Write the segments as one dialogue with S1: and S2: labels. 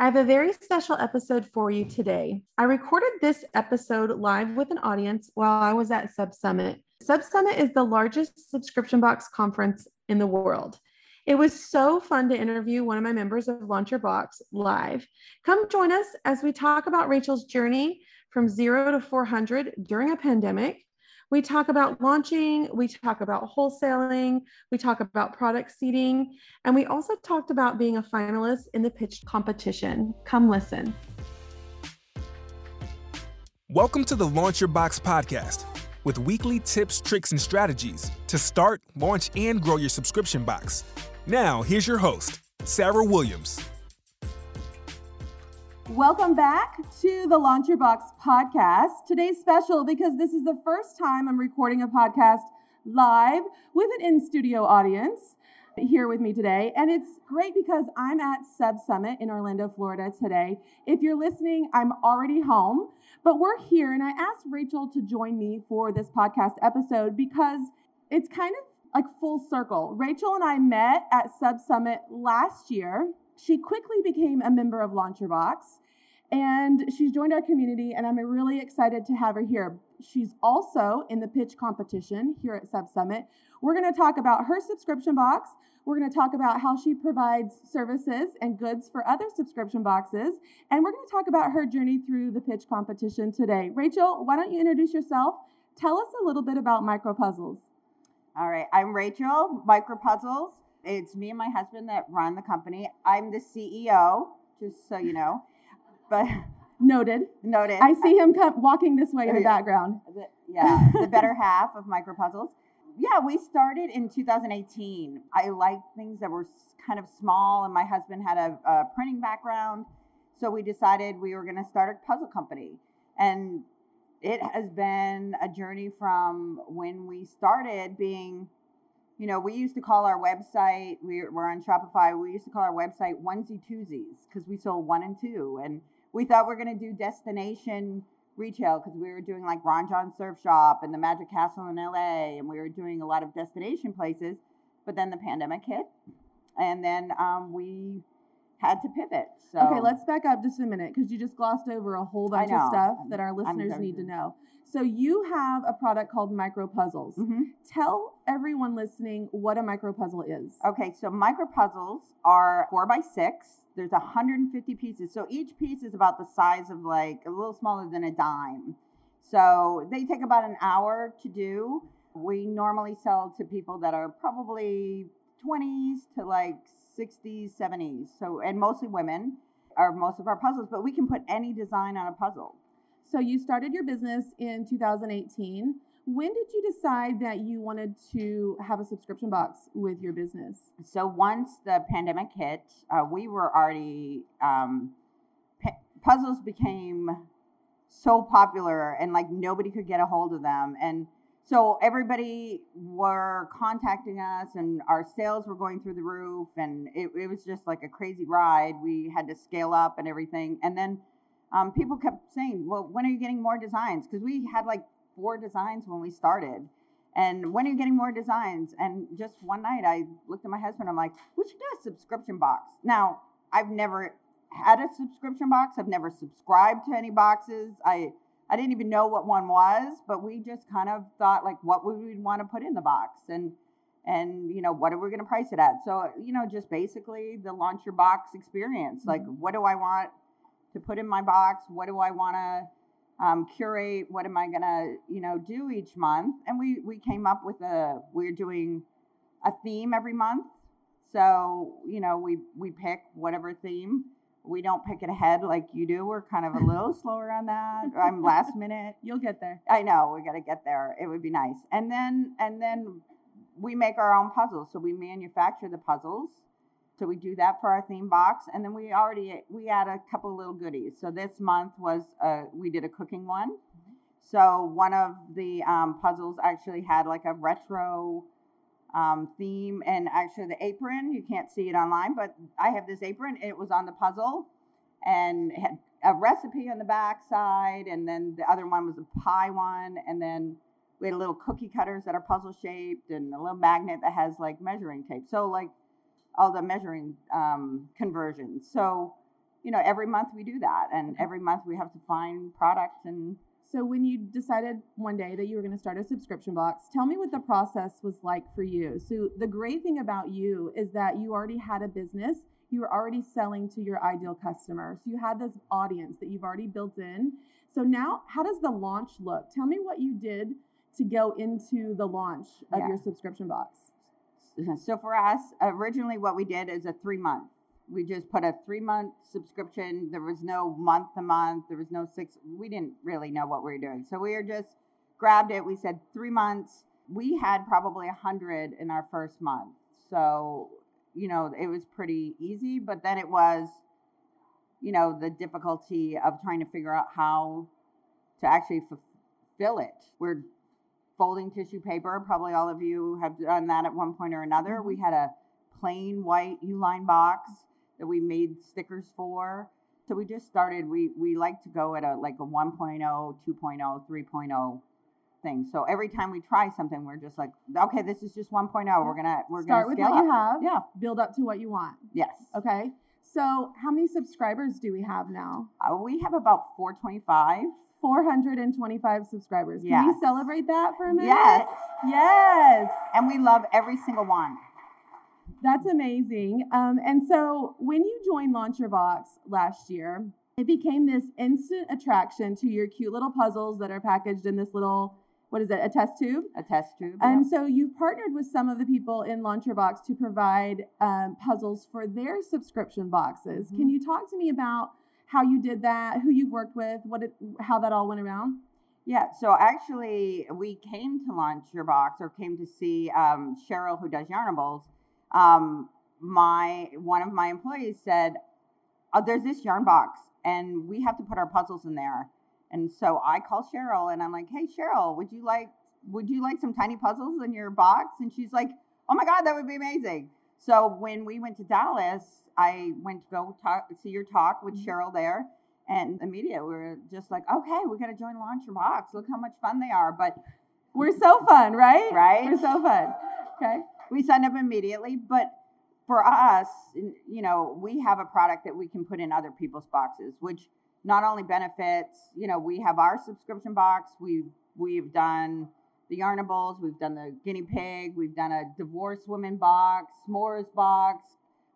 S1: I have a very special episode for you today. I recorded this episode live with an audience while I was at SubSummit. Sub Summit is the largest subscription box conference in the world. It was so fun to interview one of my members of Launch Your Box live. Come join us as we talk about Rachel's journey from zero to 400 during a pandemic. We talk about launching, we talk about wholesaling, we talk about product seeding, and we also talked about being a finalist in the pitch competition. Come listen.
S2: Welcome to the Launch Your Box podcast with weekly tips, tricks, and strategies to start, launch, and grow your subscription box. Now, here's your host, Sarah Williams.
S1: Welcome back to the Launch Your Box podcast. Today's special because this is the first time I'm recording a podcast live with an in studio audience here with me today. And it's great because I'm at Sub Summit in Orlando, Florida today. If you're listening, I'm already home, but we're here. And I asked Rachel to join me for this podcast episode because it's kind of like full circle. Rachel and I met at Sub Summit last year she quickly became a member of Launch Your Box and she's joined our community, and I'm really excited to have her here. She's also in the pitch competition here at SubSummit. We're going to talk about her subscription box. We're going to talk about how she provides services and goods for other subscription boxes. And we're going to talk about her journey through the pitch competition today. Rachel, why don't you introduce yourself? Tell us a little bit about MicroPuzzles.
S3: All right, I'm Rachel, MicroPuzzles. It's me and my husband that run the company. I'm the CEO, just so you know. But
S1: noted.
S3: Noted.
S1: I see him come, walking this way in the background.
S3: The, yeah, the better half of MicroPuzzles. Yeah, we started in 2018. I liked things that were kind of small, and my husband had a, a printing background. So we decided we were going to start a puzzle company. And it has been a journey from when we started being you know, we used to call our website, we, we're on Shopify, we used to call our website onesie twosies because we sold one and two. And we thought we are going to do destination retail because we were doing like Ron Jon Surf Shop and the Magic Castle in LA, and we were doing a lot of destination places. But then the pandemic hit, and then um, we had to pivot. So
S1: okay, let's back up just a minute because you just glossed over a whole bunch of stuff that our listeners need to know. So you have a product called MicroPuzzles. Mm-hmm. Tell everyone listening what a micro puzzle is.
S3: Okay, so micro puzzles are four by six. There's 150 pieces. So each piece is about the size of like a little smaller than a dime. So they take about an hour to do. We normally sell to people that are probably 20s to like 60s, 70s. So, and mostly women are most of our puzzles, but we can put any design on a puzzle.
S1: So you started your business in 2018. When did you decide that you wanted to have a subscription box with your business?
S3: So once the pandemic hit, uh, we were already um, puzzles became so popular and like nobody could get a hold of them and so everybody were contacting us and our sales were going through the roof and it, it was just like a crazy ride we had to scale up and everything and then um, people kept saying, well, when are you getting more designs? Because we had like four designs when we started. And when are you getting more designs? And just one night I looked at my husband, I'm like, we should do a subscription box. Now, I've never had a subscription box. I've never subscribed to any boxes. I I didn't even know what one was, but we just kind of thought like what would we want to put in the box and and you know what are we going to price it at? So, you know, just basically the launch your box experience. Like mm-hmm. what do I want to put in my box. What do I want to um, curate? What am I going to, you know, do each month? And we, we came up with a, we're doing a theme every month. So, you know, we, we pick whatever theme. We don't pick it ahead like you do. We're kind of a little slower on that. I'm last minute.
S1: You'll get there.
S3: I know we got to get there. It would be nice. And then, and then we make our own puzzles. So we manufacture the puzzles so we do that for our theme box, and then we already we add a couple little goodies. So this month was uh, we did a cooking one. So one of the um, puzzles actually had like a retro um, theme, and actually the apron you can't see it online, but I have this apron. It was on the puzzle, and had a recipe on the back side, and then the other one was a pie one, and then we had little cookie cutters that are puzzle shaped, and a little magnet that has like measuring tape. So like all the measuring um, conversions. So you know, every month we do that, and every month we have to find products and
S1: So when you decided one day that you were going to start a subscription box, tell me what the process was like for you. So the great thing about you is that you already had a business. You were already selling to your ideal customer. So you had this audience that you've already built in. So now how does the launch look? Tell me what you did to go into the launch of
S3: Yeah.
S1: your subscription box.
S3: So for us, originally what we did is a three month. We just put a three month subscription. There was no month to month. There was no six. We didn't really know what we were doing. So we were just grabbed it. We said three months. We had probably a hundred in our first month. So, you know, it was pretty easy, but then it was, you know, the difficulty of trying to figure out how to actually fulfill it. We're folding tissue paper. Probably all of you have done that at one point or another. Mm-hmm. We had a plain white Uline box that we made stickers for. So we just started. We we like to go at a like a 1.0, 2.0, 3.0 thing. So every time we try something, we're just like, okay, this is just 1.0. We're gonna we're
S1: Start
S3: gonna
S1: with what
S3: up.
S1: you have,
S3: Yeah.
S1: build up to what you want.
S3: Yes.
S1: Okay. So how many subscribers do we have now?
S3: Uh, we have about 425.
S1: 425 subscribers. Can we celebrate that for a minute?
S3: Yes.
S1: Yes.
S3: And we love every single one.
S1: That's amazing. Um, and so when you joined Launch Your Box last year, it became this instant attraction to your cute little puzzles that are packaged in this little, what is it, a test tube?
S3: A test tube.
S1: And so you've partnered with some of the people in Launch Your Box to provide um, puzzles for their subscription boxes. Can
S3: Mhm.
S1: you talk to me about how you did that, who you've worked with, what it, how that all went around?
S3: Yeah, so actually, we came to launch your box or came to see um, Cheryl, who does Yarnables. Um, my one of my employees said, oh, "There's this yarn box, and we have to put our puzzles in there." And so I call Cheryl, and I'm like, "Hey, Cheryl, would you like would you like some tiny puzzles in your box?" And she's like, "Oh my God, that would be amazing!" So when we went to Dallas, I went to go talk, see your talk with
S1: Mhm.
S3: Cheryl there. And immediately we were just like, okay, we got to join Launch Your Box. Look how much fun they are. But
S1: We're so fun, right?
S3: Right?
S1: We're so fun. Okay.
S3: We signed up immediately. But for us, you know, we have a product that we can put in other people's boxes, which not only benefits, you know, we have our subscription box. We've we've done the Yarnables, we've done the guinea pig, we've done a divorced woman box, s'mores box,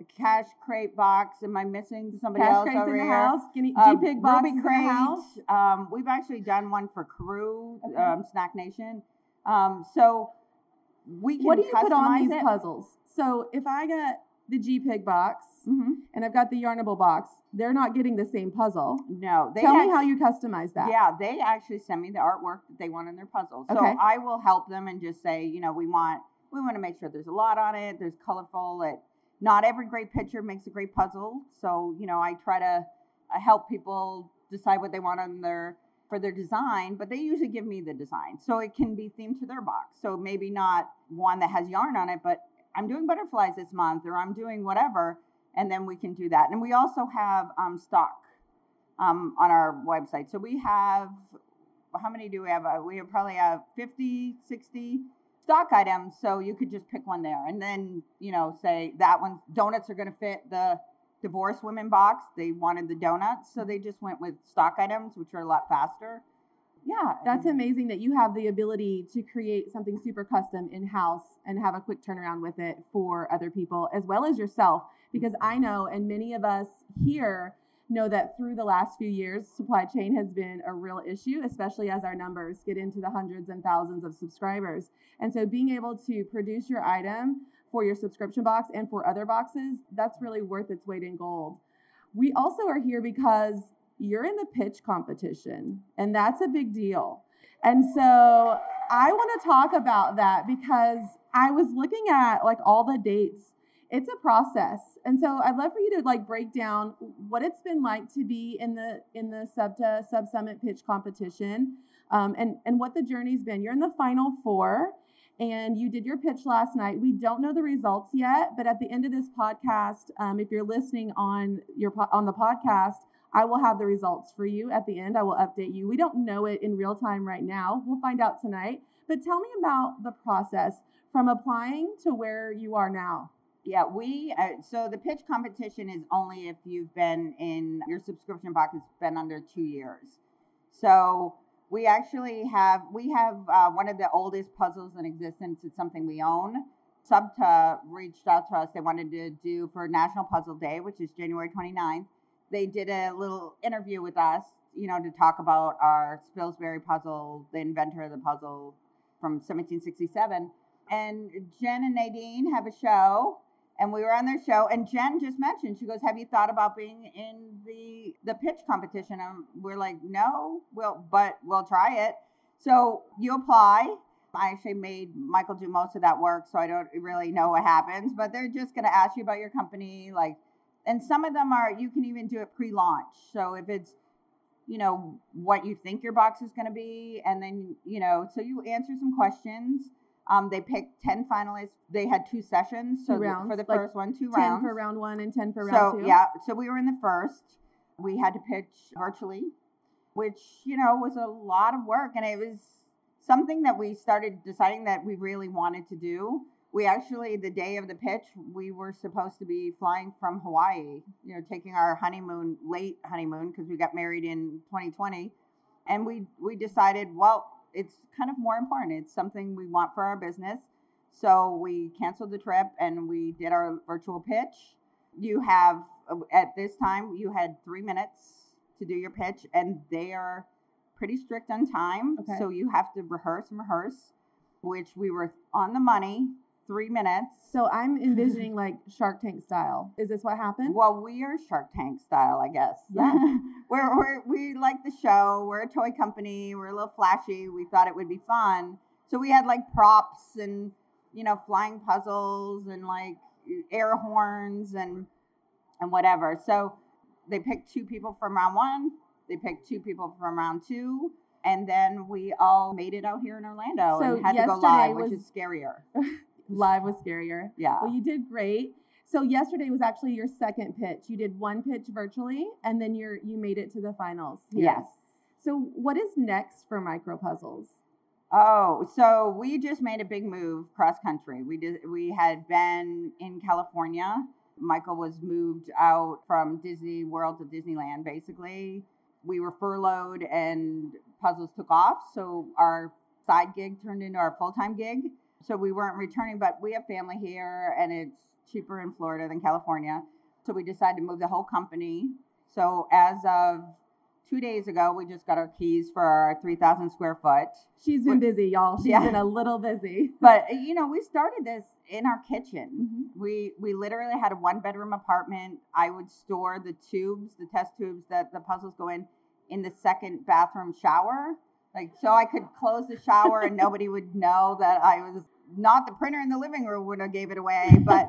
S3: a cash crate box. Am I missing somebody
S1: Cash
S3: else
S1: crates
S3: over
S1: in the
S3: here?
S1: house. Guinea,
S3: Uh,
S1: G-Pig boxes
S3: Ruby
S1: in the
S3: crate.
S1: house.
S3: Um, we've actually done one for Crew,
S1: Okay.
S3: um, Snack Nation. Um, so we can
S1: What do you put on these
S3: it.
S1: puzzles? So if I got the G-Pig box
S3: Mhm.
S1: and I've got the Yarnable box, they're not getting the same puzzle.
S3: No, they
S1: Tell me how you customize that.
S3: Yeah, they actually send me the artwork that they want in their puzzle. So
S1: Okay.
S3: I will help them and just say, you know, we want we want to make sure there's a lot on it. There's colorful. It not every great picture makes a great puzzle. So you know, I try to uh, help people decide what they want on their for their design, but they usually give me the design, so it can be themed to their box. So maybe not one that has yarn on it, but I'm doing butterflies this month, or I'm doing whatever, and then we can do that. And we also have um, stock um, on our website. So we have, how many do we have? Uh, we have probably have 50, 60 stock items. So you could just pick one there and then, you know, say that one, donuts are going to fit the divorced women box. They wanted the donuts. So mm-hmm. they just went with stock items, which are a lot faster. Yeah.
S1: That's amazing that you have the ability to create something super custom in house and have a quick turnaround with it for other people as well as yourself. Because I know, and many of us here know that through the last few years, supply chain has been a real issue, especially as our numbers get into the hundreds and thousands of subscribers. And so being able to produce your item for your subscription box and for other boxes, that's really worth its weight in gold. We also are here because you're in the pitch competition, and that's a big deal. And so I want to talk about that because I was looking at like all the dates. It's a process. And so I'd love for you to like break down what it's been like to be in the in the SUBTA SubSummit pitch competition um, and, and what the journey's been. You're in the final four and you did your pitch last night. We don't know the results yet, but at the end of this podcast, um, if you're listening on your on the podcast, I will have the results for you at the end. I will update you. We don't know it in real time right now. We'll find out tonight. But tell me about the process from applying to where you are now.
S3: Yeah, we uh, so the pitch competition is only if you've been in your subscription box has been under two years. So we actually have we have uh, one of the oldest puzzles in existence. It's something we own. Subta reached out to us. They wanted to do for National Puzzle Day, which is January 29th. They did a little interview with us, you know, to talk about our Spilsbury puzzle, the inventor of the puzzle from 1767. And Jen and Nadine have a show and we were on their show and jen just mentioned she goes have you thought about being in the the pitch competition? And we're like no well but we'll try it. So you apply. I actually made michael do most of that work so i don't really know what happens but they're just going to ask you about your company like and some of them are you can even do it pre-launch. So if it's you know what you think your box is going to be and then you know so you answer some questions um, they picked 10 finalists. They had two sessions. So
S1: Two rounds,
S3: for the
S1: like
S3: first one, two
S1: 10
S3: rounds.
S1: for round one and 10 for
S3: so
S1: round two.
S3: yeah, so we were in the first. We had to pitch virtually, which, you know, was a lot of work. And it was something that we started deciding that we really wanted to do. We actually, the day of the pitch, we were supposed to be flying from Hawaii, you know, taking our honeymoon, late honeymoon, because we got married in 2020. And we, we decided, well, it's kind of more important. It's something we want for our business. So we canceled the trip and we did our virtual pitch. You have, uh, at this time, you had three minutes to do your pitch, and they are pretty strict on time.
S1: Okay.
S3: So you have to rehearse and rehearse, which we were on the money, three minutes.
S1: So I'm envisioning like Shark Tank style. Is this what happened?
S3: Well, we are Shark Tank style, I guess.
S1: Yeah.
S3: we're, we're, we like the show. We're a toy company. We're a little flashy. We thought it would be fun. So we had like props and, you know, flying puzzles and like air horns and, and whatever. So they picked two people from round one. They picked two people from round two. And then we all made it out here in Orlando
S1: So
S3: and had to go live,
S1: was-
S3: which is scarier.
S1: Live was scarier.
S3: Yeah.
S1: Well, you did great. So yesterday was actually your second pitch. You did one pitch virtually, and then you're you made it to the finals. here.
S3: Yes.
S1: So what is next for micro puzzles?
S3: Oh, so we just made a big move cross country. We did we had been in California. Michael was moved out from Disney World to Disneyland basically. We were furloughed and puzzles took off, so our side gig turned into our full-time gig. So we weren't returning, but we have family here and it's cheaper in Florida than California. So we decided to move the whole company. So as of 2 days ago, we just got our keys for our 3,000 square foot.
S1: She's been busy, y'all. She's
S3: Yeah.
S1: been a little busy.
S3: But you know, we started this in our kitchen.
S1: Mhm.
S3: We we literally had a one bedroom apartment. I would store the tubes, the test tubes that the puzzles go in, in the second bathroom shower. Like so I could close the shower and nobody would know that I was not the printer in the living room would have gave it away, but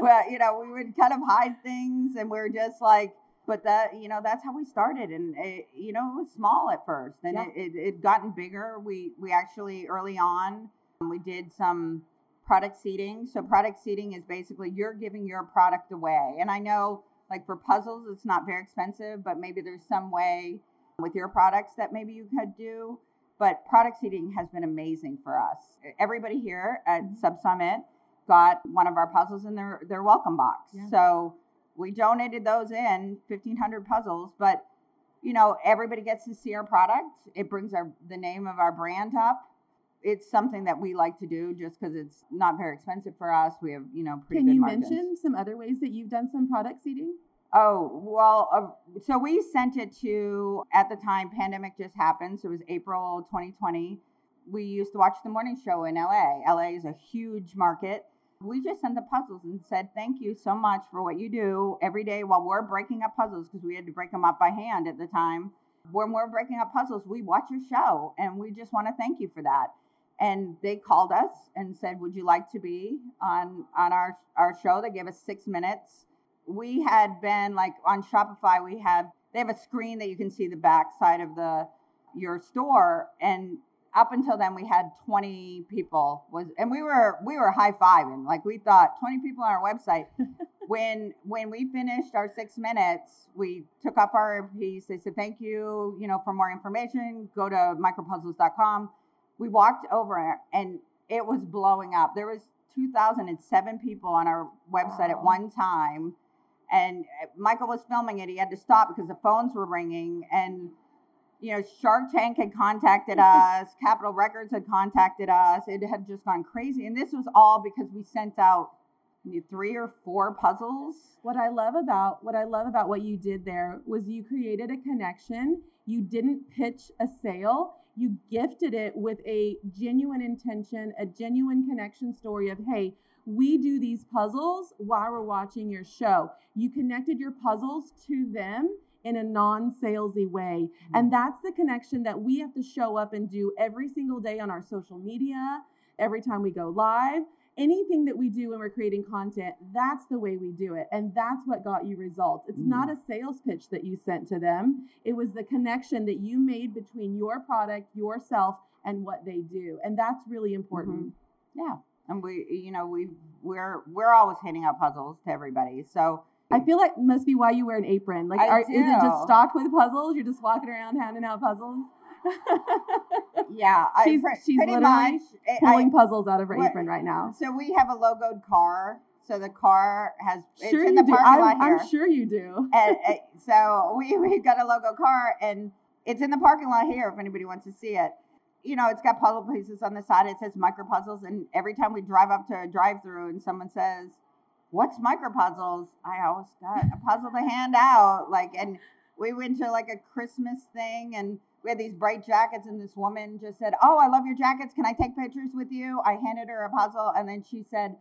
S3: well, you know, we would kind of hide things and we are just like but that you know that's how we started and it, you know it was small at first and
S1: Yeah.
S3: it, it, it gotten bigger. We we actually early on um, we did some product seeding. So product seeding is basically you're giving your product away. And i know like for puzzles it's not very expensive but maybe there's some way with your products that maybe you could do but product seeding has been amazing for us everybody here at
S1: Mhm.
S3: SubSummit got one of our puzzles in their their welcome box
S1: Yeah.
S3: so we donated those in 1500 puzzles but you know everybody gets to see our product it brings our the name of our brand up it's something that we like to do just because it's not very expensive for us we have you know pretty
S1: Can you
S3: margins.
S1: mention some other ways that you've done some product seeding?
S3: Oh, well, uh, so we sent it to, at the time, pandemic just happened. So it was April 2020. We used to watch the morning show in LA. LA is a huge market. We just sent the puzzles and said, thank you so much for what you do every day while we're breaking up puzzles because we had to break them up by hand at the time. When we're breaking up puzzles, we watch your show and we just want to thank you for that. And they called us and said, would you like to be on, on our, our show? They gave us six minutes we had been like on Shopify, we have they have a screen that you can see the back side of the your store. And up until then we had 20 people was and we were we were high fiving. Like we thought 20 people on our website. when when we finished our six minutes, we took up our piece. They said, Thank you, you know, for more information, go to micropuzzles.com. We walked over and it was blowing up. There was 2,007 people on our website at one time. And uh, Michael was filming it. He had to stop because the phones were ringing. And, you know, Shark Tank had contacted us, Capitol Records had contacted us. It had just gone crazy. And this was all because we sent out three or four puzzles.
S1: What I love about what I love about what you did there was you created a connection. You didn't pitch a sale. You gifted it with a genuine intention, a genuine connection story of, hey, we do these puzzles while we're watching your show. You connected your puzzles to them in a non salesy way. Mm-hmm. And that's the connection that we have to show up and do every single day on our social media, every time we go live anything that we do when we're creating content, that's the way we do it. And that's what got you results. It's mm. not a sales pitch that you sent to them, it was the connection that you made between your product, yourself, and what they do. And that's really important.
S3: Mm-hmm. Yeah. And we, you know, we we're we're always handing out puzzles to everybody. So
S1: I feel like must be why you wear an apron. Like, are, is it just stocked with puzzles? You're just walking around handing out puzzles
S3: yeah,
S1: she's, I, she's pretty much pulling I, puzzles out of her apron right now.
S3: So we have a logoed car. So the car has
S1: sure you do. I'm, I'm, sure you do.
S3: and, and so we we've got a logo car, and it's in the parking lot here. If anybody wants to see it, you know, it's got puzzle pieces on the side. It says micro puzzles, and every time we drive up to a drive-through, and someone says, "What's micro puzzles?" I always got a puzzle to hand out. Like, and we went to like a Christmas thing, and we had these bright jackets, and this woman just said, Oh, I love your jackets. Can I take pictures with you? I handed her a puzzle, and then she said,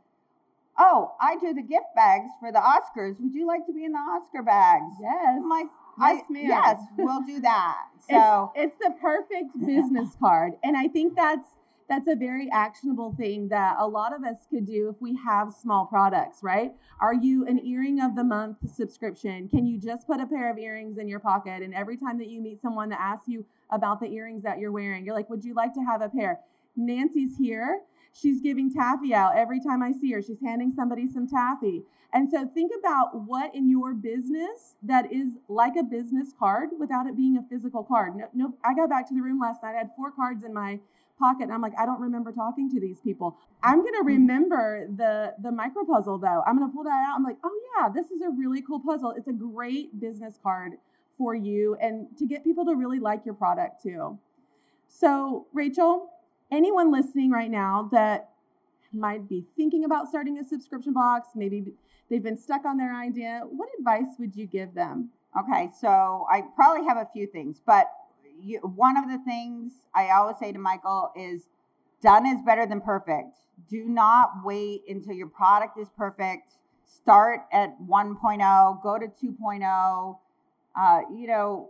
S3: Oh, I do the gift bags for the Oscars. Would you like to be in the Oscar bags?
S1: Yes.
S3: I'm like, yes, ma'am. Yes, we'll do that. So
S1: it's, it's the perfect business card. And I think that's that's a very actionable thing that a lot of us could do if we have small products, right? Are you an earring of the month subscription? Can you just put a pair of earrings in your pocket and every time that you meet someone that asks you about the earrings that you're wearing, you're like, "Would you like to have a pair?" Nancy's here. She's giving taffy out every time I see her. She's handing somebody some taffy. And so think about what in your business that is like a business card without it being a physical card. No, no I got back to the room last night. I had four cards in my pocket. And I'm like, I don't remember talking to these people. I'm gonna hmm. remember the the micro puzzle though. I'm gonna pull that out. I'm like, oh yeah, this is a really cool puzzle. It's a great business card for you and to get people to really like your product too. So, Rachel, anyone listening right now that might be thinking about starting a subscription box, maybe they've been stuck on their idea, what advice would you give them?
S3: Okay, so I probably have a few things, but you, one of the things I always say to Michael is done is better than perfect. Do not wait until your product is perfect. Start at 1.0, go to 2.0. Uh, you know,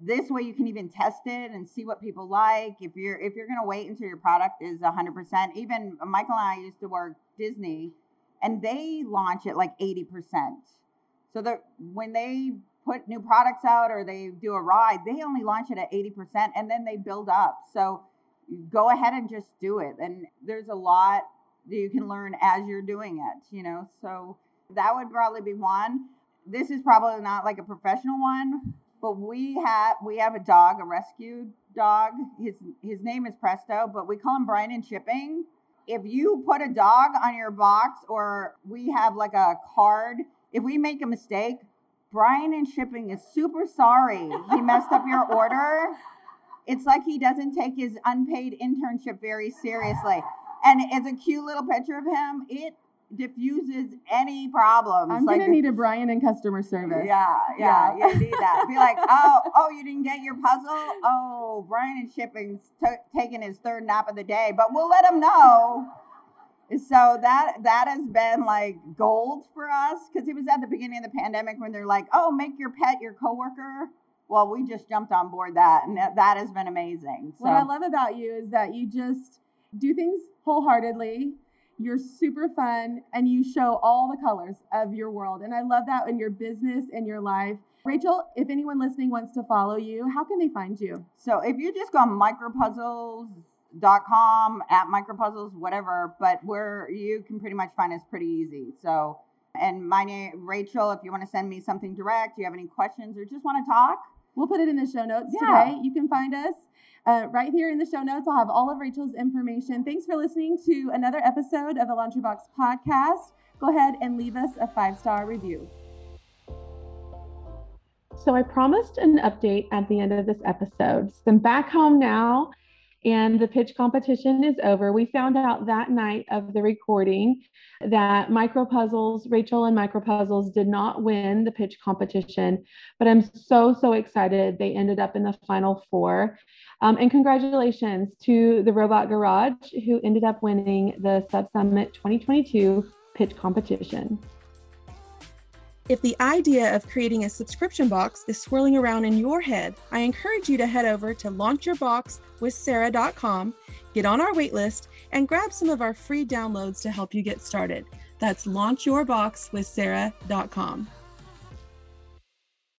S3: this way you can even test it and see what people like. If you're if you're going to wait until your product is 100%, even Michael and I used to work Disney and they launch it like 80%. So that when they put new products out or they do a ride, they only launch it at 80% and then they build up. So go ahead and just do it. And there's a lot that you can learn as you're doing it, you know. So that would probably be one. This is probably not like a professional one, but we have we have a dog, a rescue dog. His his name is Presto, but we call him Brian and shipping. If you put a dog on your box or we have like a card, if we make a mistake, Brian and shipping is super sorry he messed up your order. It's like he doesn't take his unpaid internship very seriously. And it's a cute little picture of him. It diffuses any problems.
S1: I'm like, gonna need a Brian in customer service.
S3: Yeah, yeah, yeah. you need that. Be like, oh, oh, you didn't get your puzzle. Oh, Brian in shipping's t- taking his third nap of the day, but we'll let him know so that that has been like gold for us because it was at the beginning of the pandemic when they're like oh make your pet your coworker well we just jumped on board that and that, that has been amazing
S1: so. what i love about you is that you just do things wholeheartedly you're super fun and you show all the colors of your world and i love that in your business and your life Rachel, if anyone listening wants to follow you, how can they find you?
S3: So if you just go on micropuzzles dot com at micropuzzles whatever but where you can pretty much find us pretty easy so and my name rachel if you want to send me something direct you have any questions or just want to talk
S4: We'll put it in the show notes
S3: Yeah.
S4: today. You can find us uh, right here in the show notes. I'll have all of Rachel's information. Thanks for listening to another episode of the Launch Your Box podcast. Go ahead and leave us a five star review.
S1: So I promised an update at the end of this episode. So I'm back home now and the pitch competition is over. We found out that night of the recording that MicroPuzzles, Rachel and MicroPuzzles did not win the pitch competition, but I'm so, so excited they ended up in the final four. Um, and congratulations to the Robot Garage who ended up winning the SubSummit 2022 pitch competition.
S5: If the idea of creating a subscription box is swirling around in your head, I encourage you to head over to launchyourboxwithsarah.com, get on our waitlist, and grab some of our free downloads to help you get started. That's launchyourboxwithsarah.com.